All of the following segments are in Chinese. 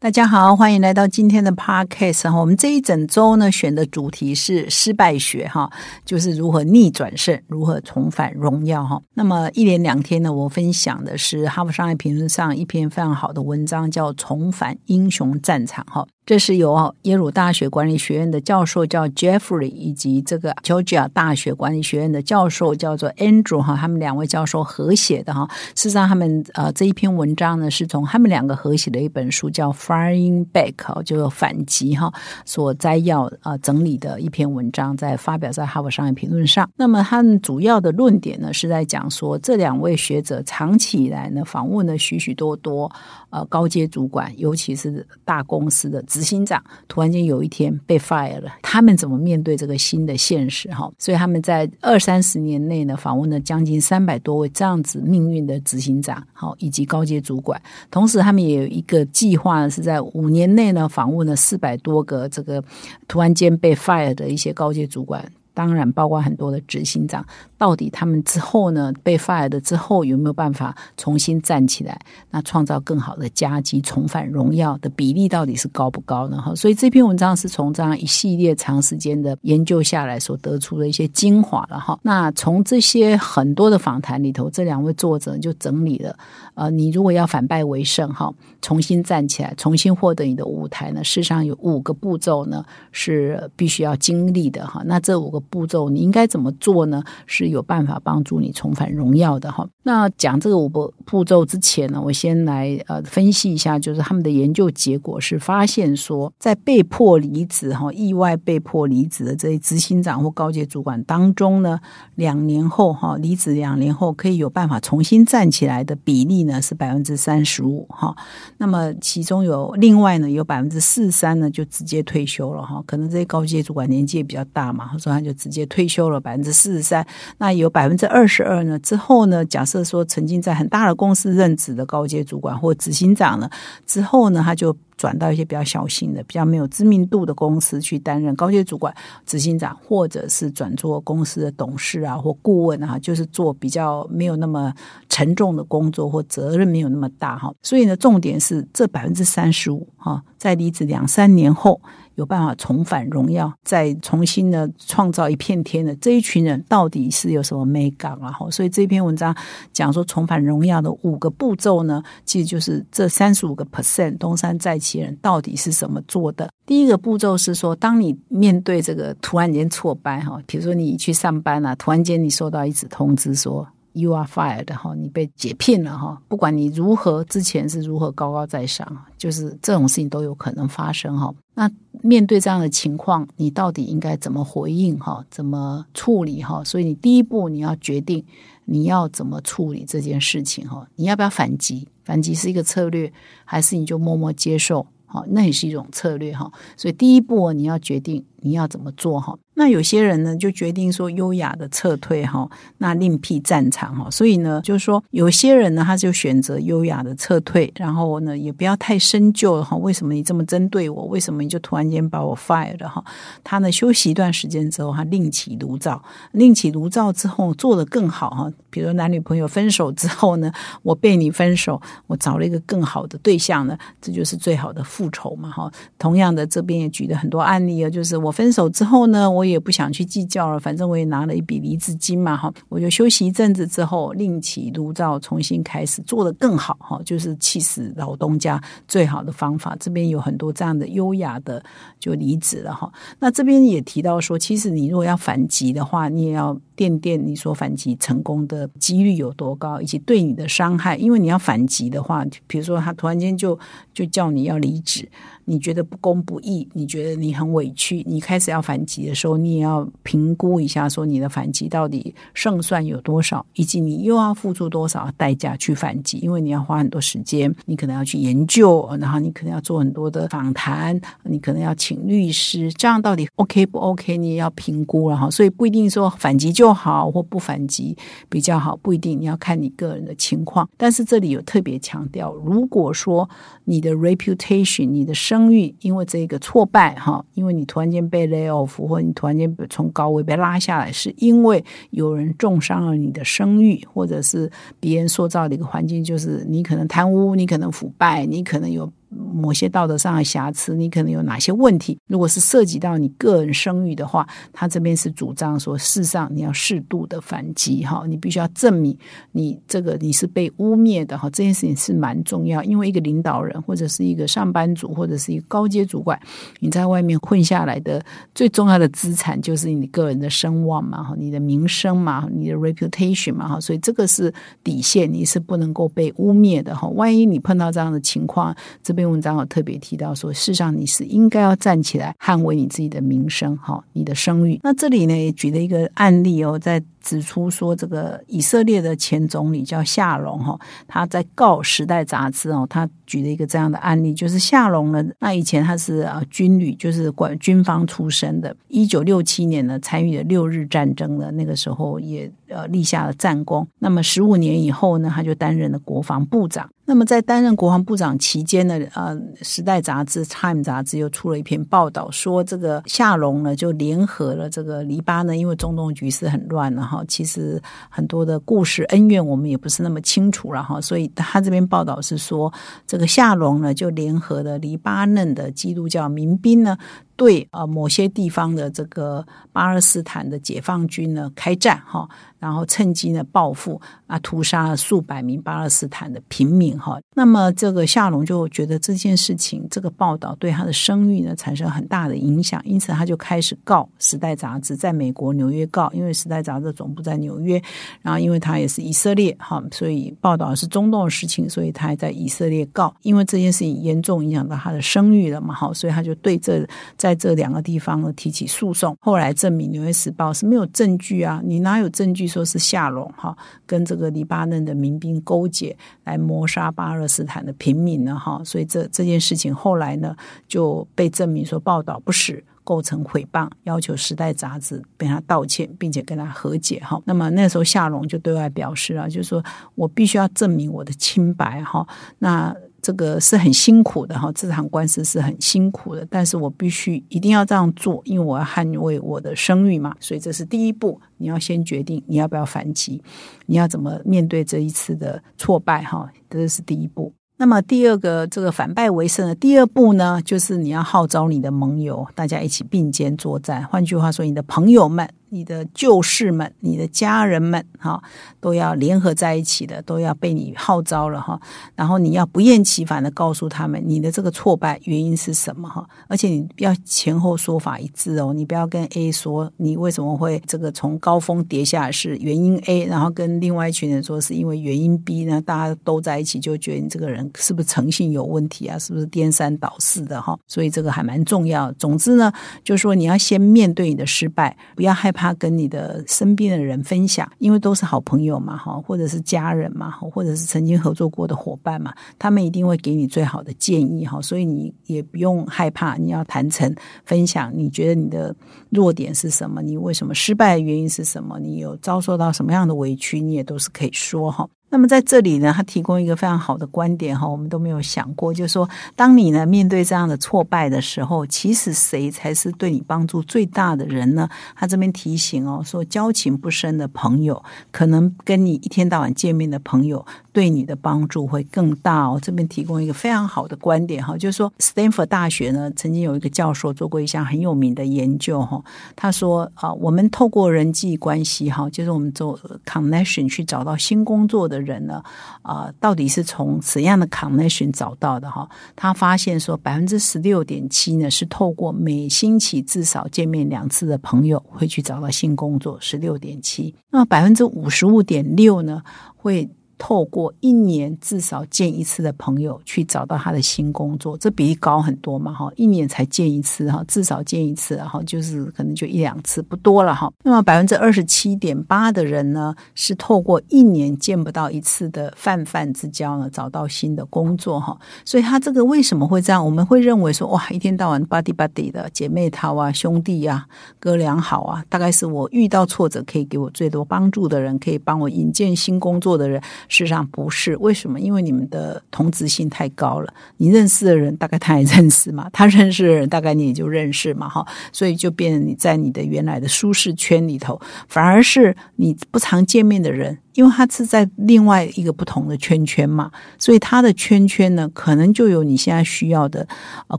大家好，欢迎来到今天的 Podcast 哈。我们这一整周呢，选的主题是失败学哈，就是如何逆转胜，如何重返荣耀哈。那么一连两天呢，我分享的是《哈佛商业评论》上一篇非常好的文章，叫《重返英雄战场》哈。这是由耶鲁大学管理学院的教授叫 Jeffrey，以及这个 Georgia 大学管理学院的教授叫做 Andrew 哈，他们两位教授合写的哈。事实上，他们呃这一篇文章呢，是从他们两个合写的一本书叫《Firing Back》就是反击哈所摘要啊整理的一篇文章，在发表在《哈佛商业评论》上。那么，他们主要的论点呢，是在讲说这两位学者长期以来呢访问了许许多多呃高阶主管，尤其是大公司的。执行长突然间有一天被 fire 了，他们怎么面对这个新的现实？哈，所以他们在二三十年内呢，访问了将近三百多位这样子命运的执行长，好以及高阶主管。同时，他们也有一个计划，是在五年内呢，访问了四百多个这个突然间被 fire 的一些高阶主管。当然，包括很多的执行长，到底他们之后呢被 fire 的之后有没有办法重新站起来？那创造更好的佳绩，重返荣耀的比例到底是高不高呢？哈，所以这篇文章是从这样一系列长时间的研究下来所得出的一些精华了哈。那从这些很多的访谈里头，这两位作者就整理了，呃，你如果要反败为胜哈，重新站起来，重新获得你的舞台呢，事实上有五个步骤呢是必须要经历的哈。那这五个。步骤你应该怎么做呢？是有办法帮助你重返荣耀的哈。那讲这个五步步骤之前呢，我先来呃分析一下，就是他们的研究结果是发现说，在被迫离职哈、意外被迫离职的这些执行长或高阶主管当中呢，两年后哈离职两年后可以有办法重新站起来的比例呢是百分之三十五哈。那么其中有另外呢有百分之四十三呢就直接退休了哈，可能这些高阶主管年纪也比较大嘛，所以他就。就直接退休了百分之四十三，那有百分之二十二呢？之后呢？假设说曾经在很大的公司任职的高阶主管或执行长呢，之后呢，他就转到一些比较小型的、比较没有知名度的公司去担任高阶主管、执行长，或者是转做公司的董事啊或顾问啊，就是做比较没有那么沉重的工作或责任没有那么大哈。所以呢，重点是这百分之三十五哈，在离职两三年后。有办法重返荣耀，再重新的创造一片天的这一群人，到底是有什么美感啊？哈，所以这篇文章讲说重返荣耀的五个步骤呢，其实就是这三十五个 percent 东山再起人到底是怎么做的。第一个步骤是说，当你面对这个突然间挫败哈，比如说你去上班啊，突然间你收到一纸通知说。You are fired 哈，你被解聘了哈。不管你如何之前是如何高高在上，就是这种事情都有可能发生哈。那面对这样的情况，你到底应该怎么回应哈？怎么处理哈？所以你第一步你要决定你要怎么处理这件事情哈。你要不要反击？反击是一个策略，还是你就默默接受？好，那也是一种策略哈。所以第一步你要决定你要怎么做哈。那有些人呢，就决定说优雅的撤退哈，那另辟战场哈。所以呢，就是说有些人呢，他就选择优雅的撤退，然后呢，也不要太深究哈，为什么你这么针对我？为什么你就突然间把我 fire 了哈？他呢，休息一段时间之后，他另起炉灶，另起炉灶之后做得更好哈。比如男女朋友分手之后呢，我被你分手，我找了一个更好的对象呢，这就是最好的复仇嘛哈。同样的，这边也举了很多案例啊，就是我我分手之后呢，我。也不想去计较了，反正我也拿了一笔离职金嘛，哈，我就休息一阵子之后，另起炉灶，重新开始做得更好，哈，就是气死老东家最好的方法。这边有很多这样的优雅的就离职了，哈。那这边也提到说，其实你如果要反击的话，你也要垫垫你所反击成功的几率有多高，以及对你的伤害。因为你要反击的话，比如说他突然间就就叫你要离职。你觉得不公不义，你觉得你很委屈，你开始要反击的时候，你也要评估一下，说你的反击到底胜算有多少，以及你又要付出多少代价去反击，因为你要花很多时间，你可能要去研究，然后你可能要做很多的访谈，你可能要请律师，这样到底 OK 不 OK？你也要评估了哈，所以不一定说反击就好或不反击比较好，不一定，你要看你个人的情况。但是这里有特别强调，如果说你的 reputation，你的声誉，因为这个挫败哈，因为你突然间被 lay off，或你突然间从高位被拉下来，是因为有人重伤了你的声誉，或者是别人塑造的一个环境，就是你可能贪污，你可能腐败，你可能有。某些道德上的瑕疵，你可能有哪些问题？如果是涉及到你个人声誉的话，他这边是主张说，事实上你要适度的反击哈，你必须要证明你这个你是被污蔑的哈，这件事情是蛮重要，因为一个领导人或者是一个上班族或者是一个高阶主管，你在外面混下来的最重要的资产就是你个人的声望嘛哈，你的名声嘛，你的 reputation 嘛哈，所以这个是底线，你是不能够被污蔑的哈。万一你碰到这样的情况，这篇文章有特别提到说，事实上你是应该要站起来捍卫你自己的名声，哈，你的声誉。那这里呢也举了一个案例哦，在指出说，这个以色列的前总理叫夏隆哈，他在告《时代》杂志哦，他举了一个这样的案例，就是夏隆呢，那以前他是啊军旅，就是管军方出身的，一九六七年呢参与了六日战争的，那个时候也呃立下了战功。那么十五年以后呢，他就担任了国防部长。那么在担任国防部长期间呢，呃，《时代》杂志《Time》杂志又出了一篇报道，说这个夏隆呢就联合了这个黎巴嫩，因为中东局势很乱了哈，其实很多的故事恩怨我们也不是那么清楚了哈，所以他这边报道是说，这个夏龙呢就联合的黎巴嫩的基督教民兵呢。对啊，某些地方的这个巴勒斯坦的解放军呢开战哈，然后趁机呢报复啊，屠杀了数百名巴勒斯坦的平民哈。那么这个夏龙就觉得这件事情这个报道对他的声誉呢产生很大的影响，因此他就开始告《时代》杂志，在美国纽约告，因为《时代》杂志总部在纽约，然后因为他也是以色列哈，所以报道是中东的事情，所以他还在以色列告，因为这件事情严重影响到他的声誉了嘛，好，所以他就对这。在这两个地方呢提起诉讼，后来证明《纽约时报》是没有证据啊，你哪有证据说是夏隆哈跟这个黎巴嫩的民兵勾结来谋杀巴勒斯坦的平民呢哈？所以这这件事情后来呢就被证明说报道不实，构成诽谤，要求《时代》杂志跟他道歉，并且跟他和解哈。那么那时候夏隆就对外表示了，就是说我必须要证明我的清白哈。那这个是很辛苦的哈，这场官司是很辛苦的，但是我必须一定要这样做，因为我要捍卫我的声誉嘛。所以这是第一步，你要先决定你要不要反击，你要怎么面对这一次的挫败哈，这是第一步。那么第二个这个反败为胜的第二步呢，就是你要号召你的盟友，大家一起并肩作战。换句话说，你的朋友们。你的旧事们、你的家人们，哈，都要联合在一起的，都要被你号召了哈。然后你要不厌其烦的告诉他们，你的这个挫败原因是什么哈。而且你要前后说法一致哦，你不要跟 A 说你为什么会这个从高峰跌下是原因 A，然后跟另外一群人说是因为原因 B 呢？大家都在一起就觉得你这个人是不是诚信有问题啊？是不是颠三倒四的哈？所以这个还蛮重要。总之呢，就是说你要先面对你的失败，不要害怕。怕跟你的身边的人分享，因为都是好朋友嘛，哈，或者是家人嘛，或者是曾经合作过的伙伴嘛，他们一定会给你最好的建议，哈，所以你也不用害怕，你要坦诚分享，你觉得你的弱点是什么？你为什么失败的原因是什么？你有遭受到什么样的委屈？你也都是可以说，哈。那么在这里呢，他提供一个非常好的观点哈，我们都没有想过，就是说，当你呢面对这样的挫败的时候，其实谁才是对你帮助最大的人呢？他这边提醒哦，说交情不深的朋友，可能跟你一天到晚见面的朋友。对你的帮助会更大哦。这边提供一个非常好的观点哈，就是说，Stanford 大学呢曾经有一个教授做过一项很有名的研究哈。他说啊，我们透过人际关系哈，就是我们做 connection 去找到新工作的人呢啊，到底是从怎样的 connection 找到的哈？他发现说，百分之十六点七呢是透过每星期至少见面两次的朋友会去找到新工作，十六点七。那百分之五十五点六呢会。透过一年至少见一次的朋友去找到他的新工作，这比例高很多嘛哈，一年才见一次哈，至少见一次，然后就是可能就一两次，不多了哈。那么百分之二十七点八的人呢，是透过一年见不到一次的泛泛之交呢，找到新的工作哈。所以他这个为什么会这样？我们会认为说哇，一天到晚 buddy buddy 的姐妹淘啊，兄弟呀，哥俩好啊，大概是我遇到挫折可以给我最多帮助的人，可以帮我引荐新工作的人。事实上不是，为什么？因为你们的同质性太高了。你认识的人，大概他也 认识嘛；他认识的人，大概你也就认识嘛。哈，所以就变你在你的原来的舒适圈里头，反而是你不常见面的人，因为他是在另外一个不同的圈圈嘛，所以他的圈圈呢，可能就有你现在需要的呃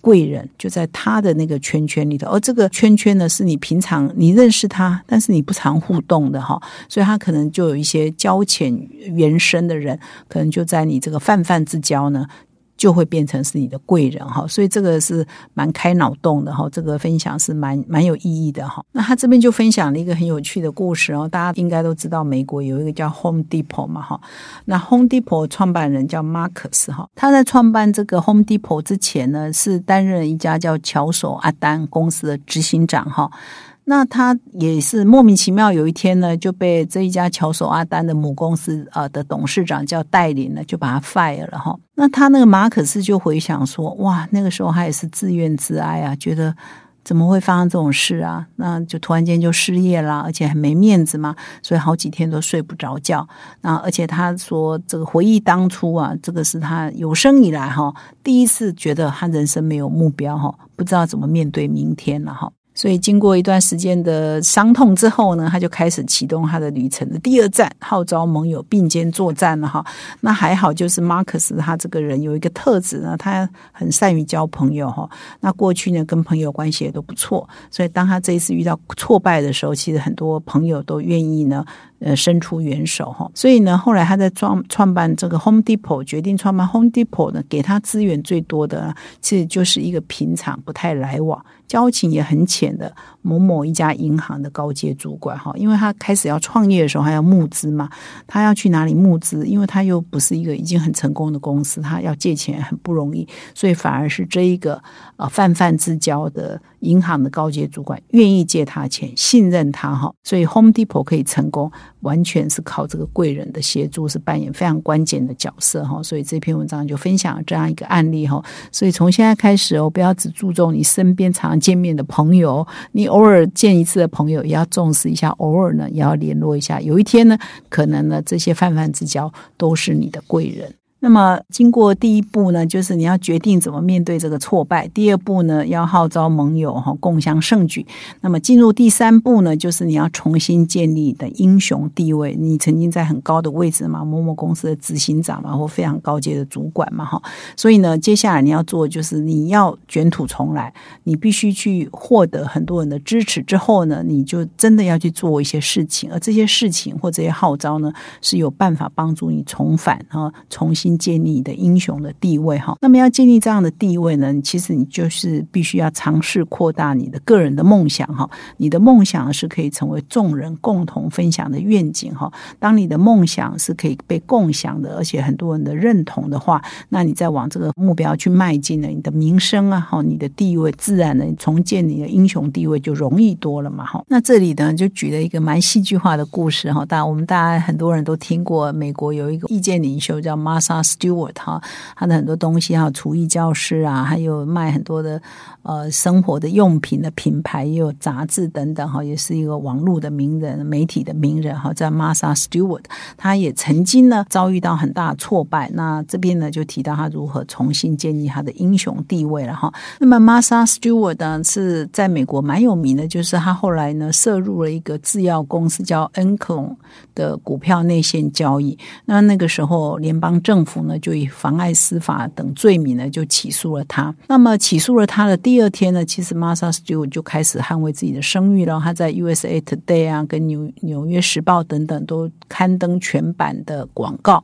贵人，就在他的那个圈圈里头。而这个圈圈呢，是你平常你认识他，但是你不常互动的哈，所以他可能就有一些交浅缘深。的人可能就在你这个泛泛之交呢，就会变成是你的贵人哈，所以这个是蛮开脑洞的哈，这个分享是蛮蛮有意义的哈。那他这边就分享了一个很有趣的故事哦，大家应该都知道，美国有一个叫 Home Depot 嘛哈，那 Home Depot 创办人叫 Marcus 哈，他在创办这个 Home Depot 之前呢，是担任一家叫乔手阿丹公司的执行长哈。那他也是莫名其妙，有一天呢，就被这一家乔手阿丹的母公司啊的董事长叫戴琳呢，就把他 fire 了哈。那他那个马可斯就回想说，哇，那个时候他也是自怨自哀啊，觉得怎么会发生这种事啊？那就突然间就失业啦，而且很没面子嘛，所以好几天都睡不着觉。那而且他说，这个回忆当初啊，这个是他有生以来哈第一次觉得他人生没有目标哈，不知道怎么面对明天了哈。所以，经过一段时间的伤痛之后呢，他就开始启动他的旅程的第二站，号召盟友并肩作战了哈。那还好，就是马克思他这个人有一个特质呢，他很善于交朋友哈。那过去呢，跟朋友关系也都不错，所以当他这一次遇到挫败的时候，其实很多朋友都愿意呢。呃，伸出援手哈，所以呢，后来他在创创办这个 Home Depot，决定创办 Home Depot 呢，给他资源最多的，其实就是一个平常不太来往、交情也很浅的某某一家银行的高阶主管哈，因为他开始要创业的时候，还要募资嘛，他要去哪里募资？因为他又不是一个已经很成功的公司，他要借钱很不容易，所以反而是这一个呃泛泛之交的银行的高阶主管愿意借他钱，信任他哈，所以 Home Depot 可以成功。完全是靠这个贵人的协助，是扮演非常关键的角色哈。所以这篇文章就分享了这样一个案例哈。所以从现在开始哦，不要只注重你身边常见面的朋友，你偶尔见一次的朋友也要重视一下，偶尔呢也要联络一下。有一天呢，可能呢这些泛泛之交都是你的贵人。那么，经过第一步呢，就是你要决定怎么面对这个挫败；第二步呢，要号召盟友哈，共襄盛举。那么，进入第三步呢，就是你要重新建立的英雄地位。你曾经在很高的位置嘛，某某公司的执行长嘛，或非常高阶的主管嘛，哈。所以呢，接下来你要做就是你要卷土重来，你必须去获得很多人的支持之后呢，你就真的要去做一些事情，而这些事情或这些号召呢，是有办法帮助你重返哈，重新。建立你的英雄的地位哈，那么要建立这样的地位呢，其实你就是必须要尝试扩大你的个人的梦想哈。你的梦想是可以成为众人共同分享的愿景哈。当你的梦想是可以被共享的，而且很多人的认同的话，那你再往这个目标去迈进呢，你的名声啊，哈，你的地位自然的重建你的英雄地位就容易多了嘛哈。那这里呢就举了一个蛮戏剧化的故事哈，大我们大家很多人都听过，美国有一个意见领袖叫玛莎。Stewart 哈，他的很多东西还有厨艺教师啊，还有卖很多的呃生活的用品的品牌，也有杂志等等哈，也是一个网络的名人、媒体的名人哈。在 Massa Stewart，他也曾经呢遭遇到很大挫败。那这边呢就提到他如何重新建立他的英雄地位了哈。那么 Massa Stewart 呢是在美国蛮有名的，就是他后来呢涉入了一个制药公司叫 Encon 的股票内线交易。那那个时候联邦政政府呢就以妨碍司法等罪名呢就起诉了他。那么起诉了他的第二天呢，其实 masa 就就开始捍卫自己的声誉了。他在 USA Today 啊，跟纽纽约时报等等都刊登全版的广告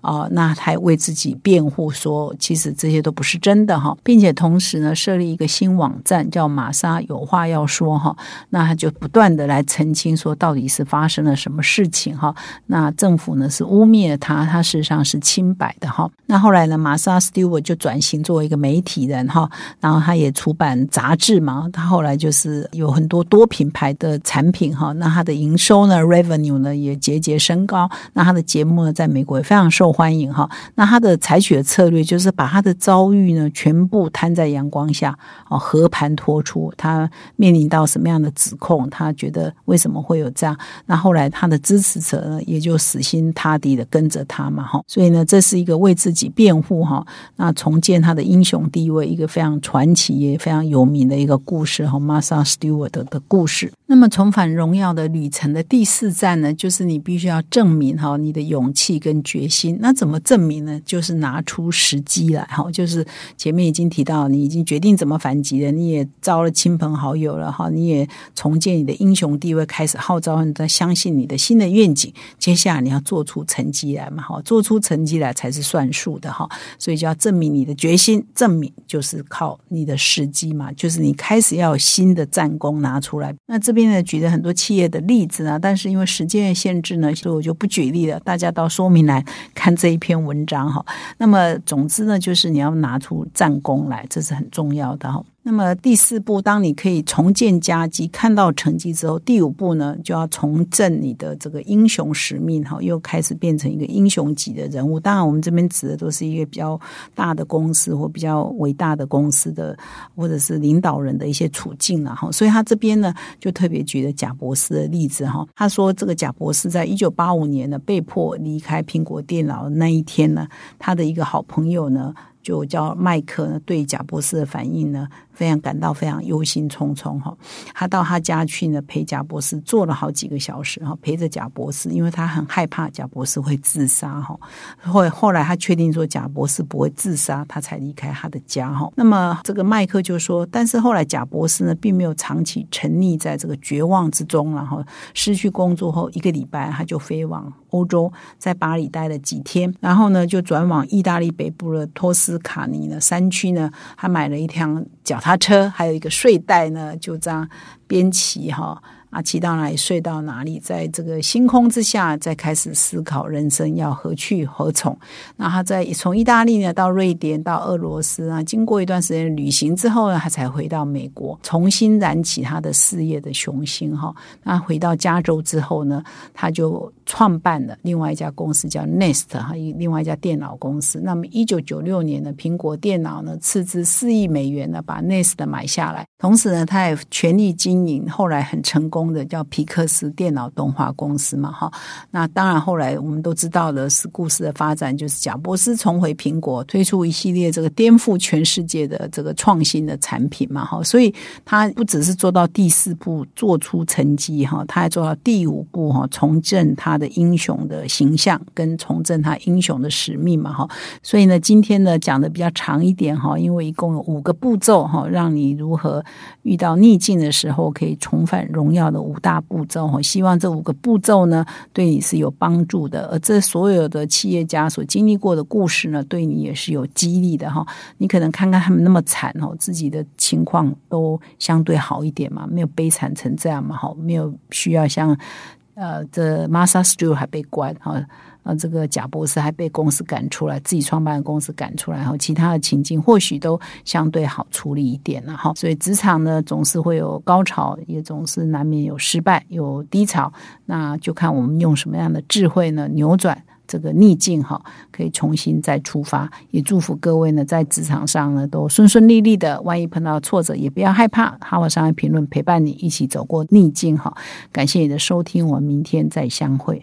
啊，那还为自己辩护说，其实这些都不是真的哈，并且同时呢设立一个新网站叫玛莎有话要说哈，那他就不断的来澄清说到底是发生了什么事情哈。那政府呢是污蔑他，他事实上是清白的哈。那后来呢，玛莎史蒂文就转型作为一个媒体人哈，然后他也出版杂志嘛，他后来就是有很多多品牌的产品哈，那他的营收呢 revenue 呢也节节升高，那他的节目呢在美国也非常受欢迎哈。那他的采取的策略就是把他的遭遇呢全部摊在阳光下哦，和盘托出，他面临到什么样的指控，他觉得为什么会有这样？那后来他的支持者呢也就死心塌地的跟着他嘛哈，所以呢这是一个为自己辩护哈，那重建他的英雄地位，一个非常传奇也非常有名的一个故事哈，Martha Stewart 的故事。那么重返荣耀的旅程的第四站呢，就是你必须要证明哈你的勇气跟决心。那怎么证明呢？就是拿出时机来哈，就是前面已经提到，你已经决定怎么反击了，你也招了亲朋好友了哈，你也重建你的英雄地位，开始号召人家相信你的新的愿景。接下来你要做出成绩来嘛哈，做出成绩来才是算数的哈，所以就要证明你的决心，证明就是靠你的时机嘛，就是你开始要有新的战功拿出来。那这边呢举了很多企业的例子啊，但是因为时间的限制呢，所以我就不举例了。大家到说明来看这一篇文章哈。那么总之呢，就是你要拿出战功来，这是很重要的哈。那么第四步，当你可以重建家基，看到成绩之后，第五步呢，就要重振你的这个英雄使命哈，又开始变成一个英雄级的人物。当然，我们这边指的都是一个比较大的公司或比较伟大的公司的，或者是领导人的一些处境了哈。所以他这边呢，就特别举了贾博士的例子哈。他说，这个贾博士在一九八五年呢，被迫离开苹果电脑那一天呢，他的一个好朋友呢，就叫麦克呢，对贾博士的反应呢。非常感到非常忧心忡忡哈，他到他家去呢，陪贾博士坐了好几个小时哈，陪着贾博士，因为他很害怕贾博士会自杀哈。后后来他确定说贾博士不会自杀，他才离开他的家哈。那么这个麦克就说，但是后来贾博士呢，并没有长期沉溺在这个绝望之中，然后失去工作后一个礼拜，他就飞往欧洲，在巴黎待了几天，然后呢就转往意大利北部的托斯卡尼的山区呢，他买了一辆脚踏。他车还有一个睡袋呢，就这样边骑哈。啊，骑到哪里睡到哪里，在这个星空之下，再开始思考人生要何去何从。那他在从意大利呢到瑞典到俄罗斯啊，经过一段时间旅行之后呢，他才回到美国，重新燃起他的事业的雄心哈。那回到加州之后呢，他就创办了另外一家公司叫 Nest 哈，另外一家电脑公司。那么一九九六年呢，苹果电脑呢斥资四亿美元呢把 Nest 买下来，同时呢，他也全力经营，后来很成功。的叫皮克斯电脑动画公司嘛，哈，那当然后来我们都知道的是故事的发展，就是贾博斯重回苹果，推出一系列这个颠覆全世界的这个创新的产品嘛，哈，所以他不只是做到第四步做出成绩哈，他还做到第五步哈，重振他的英雄的形象跟重振他英雄的使命嘛，哈，所以呢，今天呢讲的比较长一点哈，因为一共有五个步骤哈，让你如何遇到逆境的时候可以重返荣耀。的五大步骤哈，希望这五个步骤呢对你是有帮助的，而这所有的企业家所经历过的故事呢，对你也是有激励的哈。你可能看看他们那么惨哦，自己的情况都相对好一点嘛，没有悲惨成这样嘛，哈，没有需要像呃这 Masa Stu 还被关哈。啊，这个贾博士还被公司赶出来，自己创办的公司赶出来，然后其他的情境或许都相对好处理一点了哈。所以职场呢，总是会有高潮，也总是难免有失败、有低潮，那就看我们用什么样的智慧呢，扭转这个逆境哈，可以重新再出发。也祝福各位呢，在职场上呢都顺顺利利的，万一碰到挫折也不要害怕。哈佛商业评论陪伴你一起走过逆境哈。感谢你的收听，我们明天再相会。